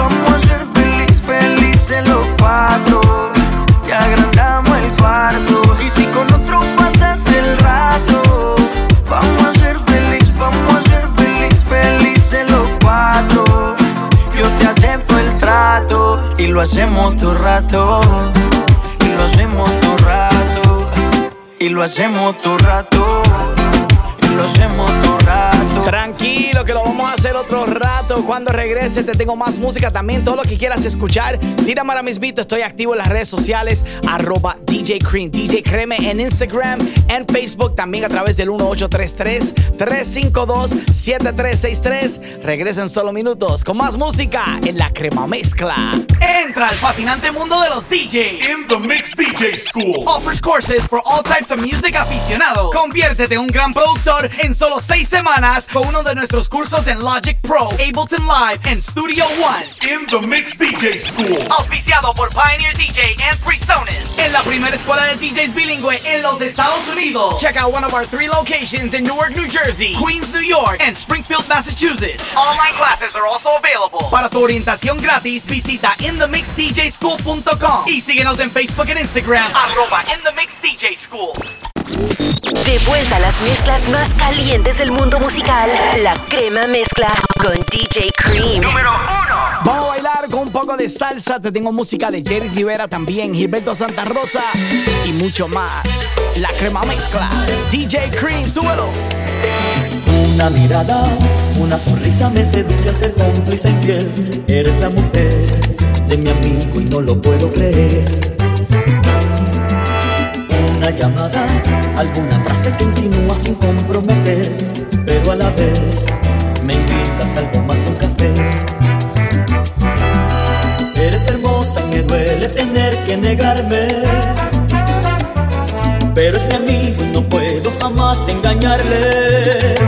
vamos a ser feliz, felices los cuatro. Te agrandamos el cuarto. Y si con otro pasas el rato, vamos a ser feliz, vamos a ser feliz, felices los cuatro. Yo te acepto el trato y lo hacemos todo rato. Y lo hacemos todo rato. Y lo hacemos todo rato. Y lo hacemos todo rato. Tranquilo, que lo vamos a hacer otro rato. Cuando regrese, te tengo más música también. Todo lo que quieras escuchar, tírame ahora mismito. Estoy activo en las redes sociales. Arroba DJ Cream, DJ Creme en Instagram, en Facebook, también a través del 1833-352-7363. Regresa en solo minutos con más música en la crema mezcla. Entra al fascinante mundo de los DJs. In the Mix DJ School. Offers courses for all types of music aficionado. Conviértete en un gran productor en solo seis semanas con uno de nuestros cursos en Logic Logic Pro, Ableton Live, and Studio One. In the Mix DJ School. Auspiciado por Pioneer DJ and Presonus. En la primera escuela de DJs bilingüe en los Estados Unidos. Check out one of our three locations in Newark, New Jersey, Queens, New York, and Springfield, Massachusetts. Online classes are also available. Para tu orientación gratis, visita inthemixdjschool.com y síguenos en Facebook e Instagram. Arroba inthemixdjschool. De vuelta a las mezclas más calientes del mundo musical, la crema mezcla con DJ Cream. Número uno. Vamos a bailar con un poco de salsa. Te tengo música de Jerry Rivera también, Gilberto Santa Rosa y mucho más. La crema mezcla. DJ Cream, súbelo. Una mirada, una sonrisa me seduce a ser cómplice infiel. Eres la mujer de mi amigo y no lo puedo creer una llamada, alguna frase que insinúa sin comprometer, pero a la vez me invitas algo más con café. Eres hermosa, y me duele tener que negarme. Pero es mi amigo y no puedo jamás engañarle.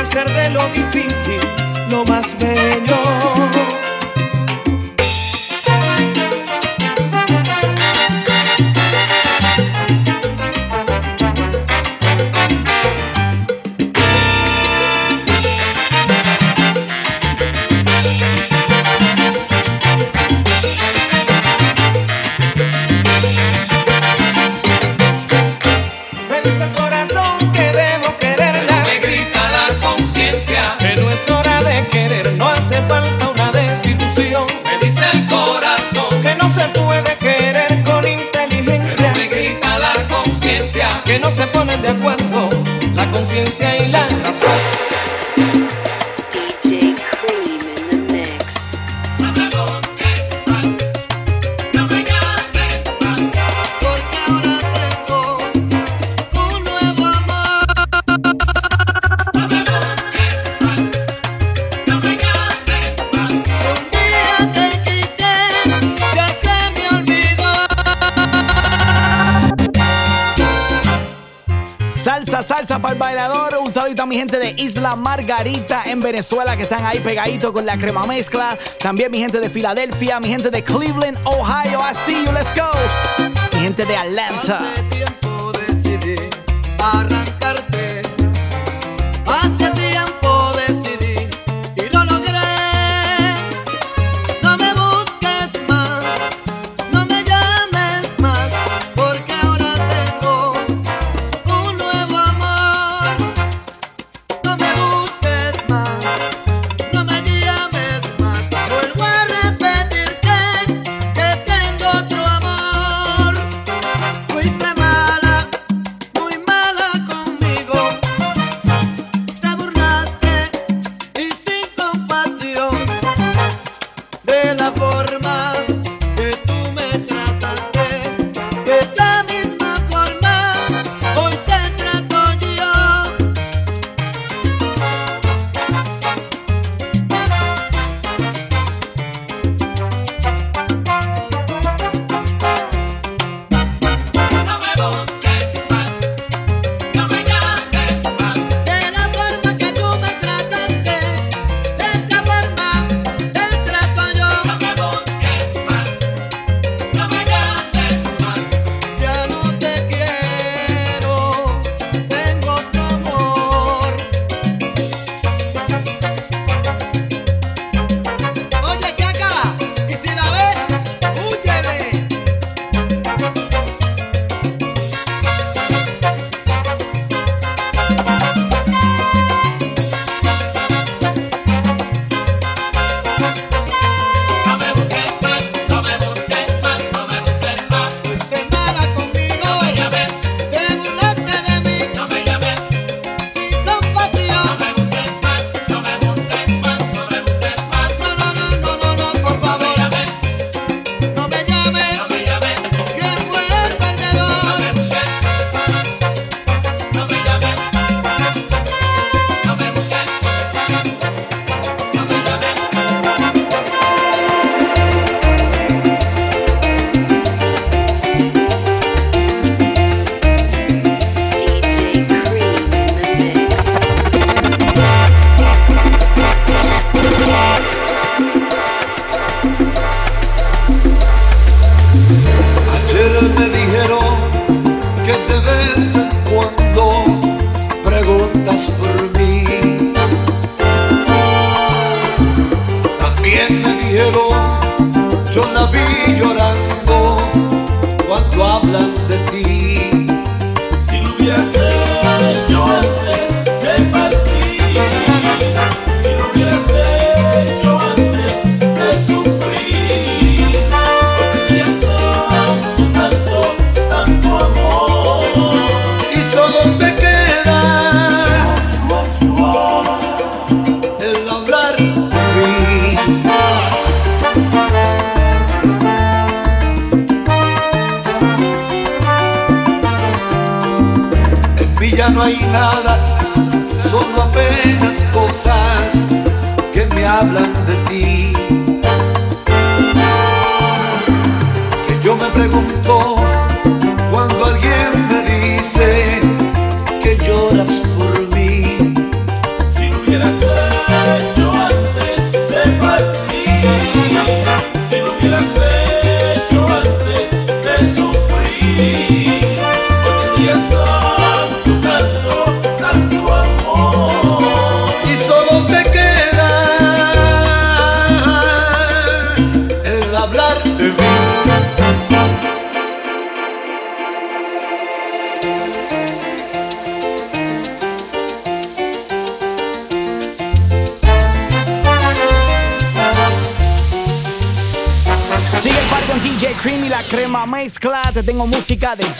hacer de lo difícil lo más bello. Leila. La Margarita en Venezuela que están ahí pegadito con la crema mezcla. También mi gente de Filadelfia, mi gente de Cleveland, Ohio. I see you, let's go. Mi gente de Atlanta.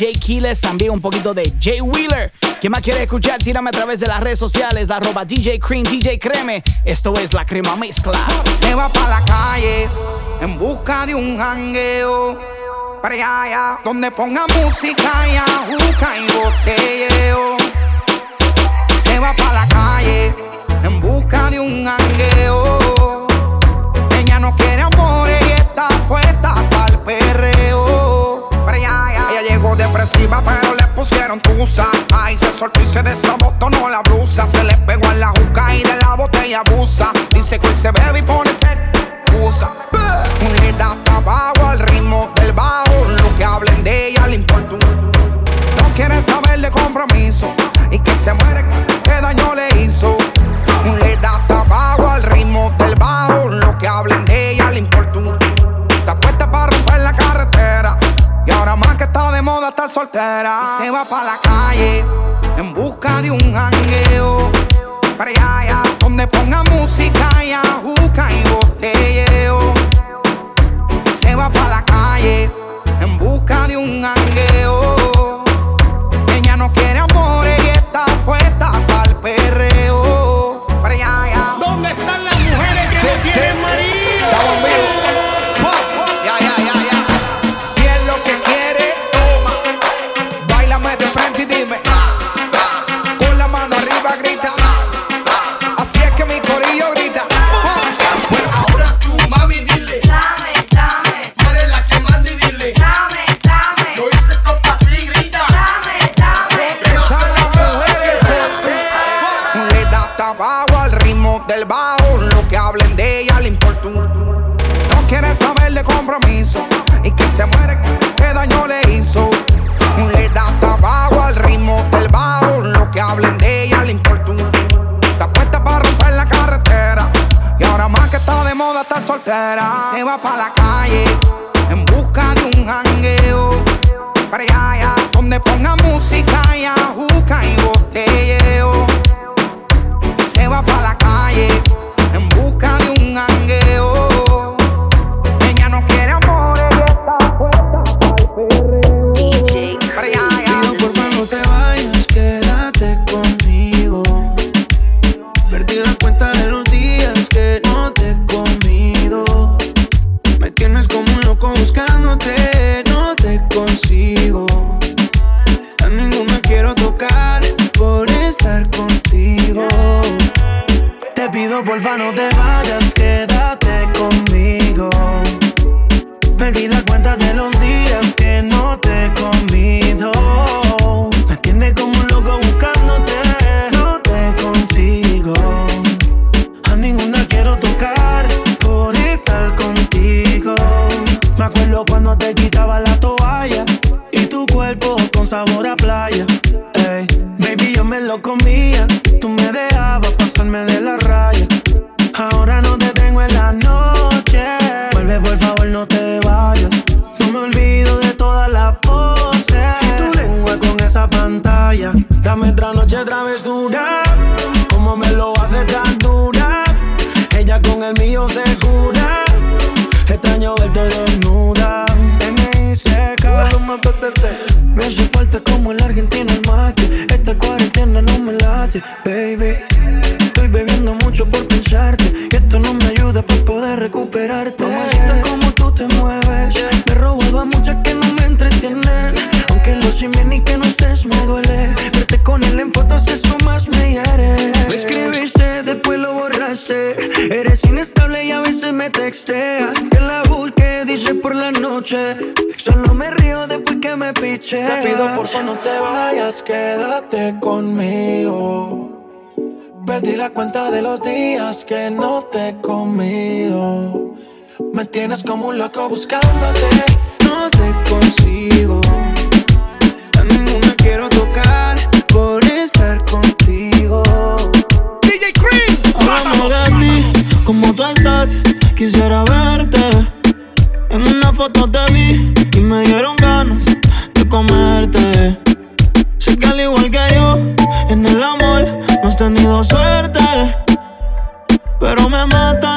Jay Quiles, también un poquito de Jay Wheeler. ¿Quién más quiere escuchar? Tírame a través de las redes sociales, arroba DJ Cream, DJ Creme. Esto es La Crema Mezcla. Se va para la calle en busca de un jangueo. Para allá, donde ponga música y ajuca y botelleo ella. Dame otra noche travesura. Como me lo hace tan dura. Ella con el mío se jura. Extraño verte desnuda. NI seca. Me hace falta como el argentino el mate. Esta cuarentena no me late, baby. Estoy bebiendo mucho por pensarte. Y esto no me ayuda para poder recuperarte. Mamacita, como tú te mueves. Me he robado a muchas eso más me hiere. Me escribiste, después lo borraste. Eres inestable y a veces me texteas. Que la busque, dice por la noche. Solo me río después que me piche. Te pido por favor no te vayas, quédate conmigo. Perdí la cuenta de los días que no te he comido. Me tienes como un loco buscándote. No te consigo. Quisiera verte. En una foto te vi y me dieron ganas de comerte. Sé que al igual que yo, en el amor no has tenido suerte. Pero me matan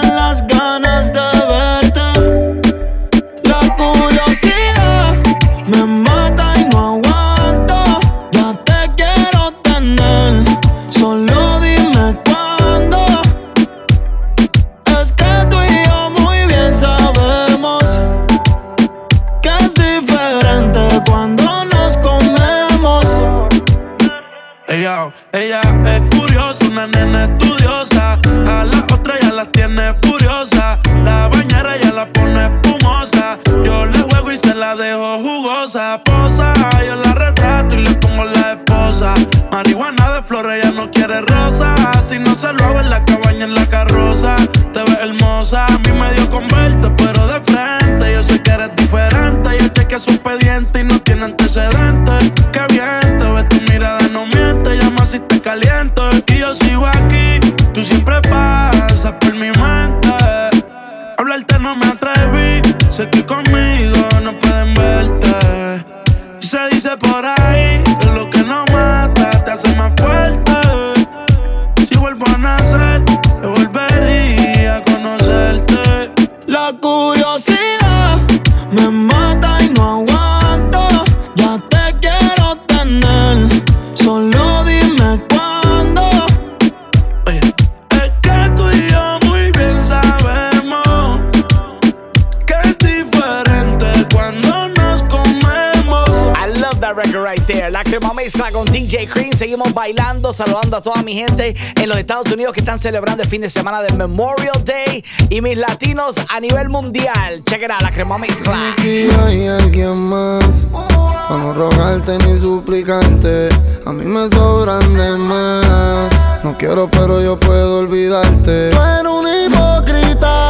Ella, es curiosa, una nena estudiosa. A la otra ya la tiene furiosa. La bañera ya la pone espumosa. Yo le juego y se la dejo jugosa. Posa, yo la retrato y le pongo la esposa. Marihuana de flores, ella no quiere rosa. Si no se lo hago en la cabaña, en la carroza. Te ves hermosa, a mí me dio con verte, pero de frente. Sé que eres diferente. Yo chequeé su expediente y no tiene antecedentes. Qué bien, te ves tu mirada, no miente. Llama si te caliento. Y yo sigo aquí, tú siempre pasas por mi mente. Hablarte no me atreví, sé que conmigo no pueden verte. Y se dice por ahí crema mezcla con DJ Cream. Seguimos bailando, saludando a toda mi gente en los Estados Unidos que están celebrando el fin de semana del Memorial Day y mis latinos a nivel mundial. Out, la crema mezcla. Si hay alguien más, para no rogarte ni suplicarte, a mí me sobran de más. No quiero, pero yo puedo olvidarte. Tú eres un hipócrita,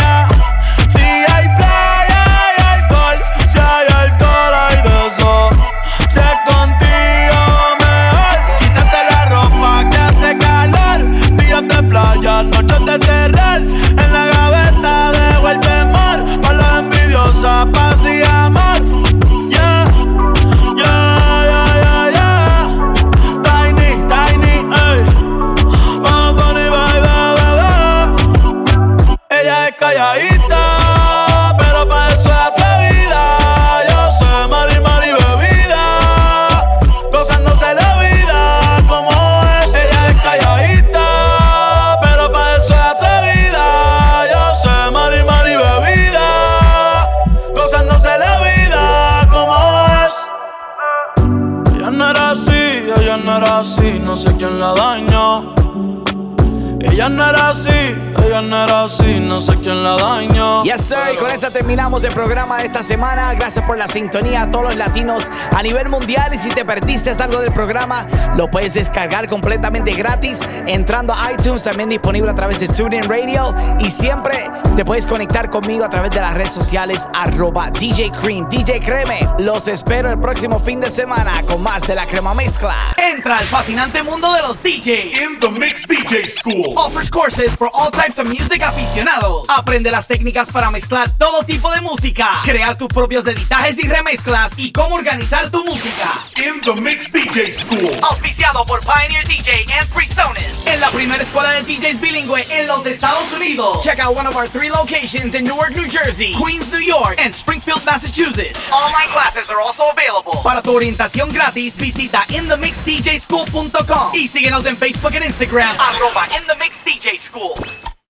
de En la gaveta dejo el temor Pa' la envidiosa, paz y amor No sé quién Yes, sir. Y con esta terminamos el programa de esta semana. Gracias por la sintonía a todos los latinos a nivel mundial. Y si te perdiste algo del programa, lo puedes descargar completamente gratis entrando a iTunes, también disponible a través de TuneIn Radio. Y siempre te puedes conectar conmigo a través de las redes sociales, arroba DJ Cream. DJ Creme, los espero el próximo fin de semana con más de la crema mezcla. Entra al fascinante mundo de los DJ. In the Mix DJ School. Offers courses for all types of music aficionados. Aprende las técnicas para mezclar todo tipo de música, crear tus propios editajes y remezclas y cómo organizar tu música. In the Mix DJ School. Auspiciado por Pioneer DJ and PreSonus. En la primera escuela de DJs bilingüe en los Estados Unidos. Check out one of our three locations in Newark, New Jersey, Queens, New York, and Springfield, Massachusetts. Online classes are also available. Para tu orientación gratis, visita inthemixdjschool.com y síguenos en Facebook and Instagram, arroba In The Mix DJ School.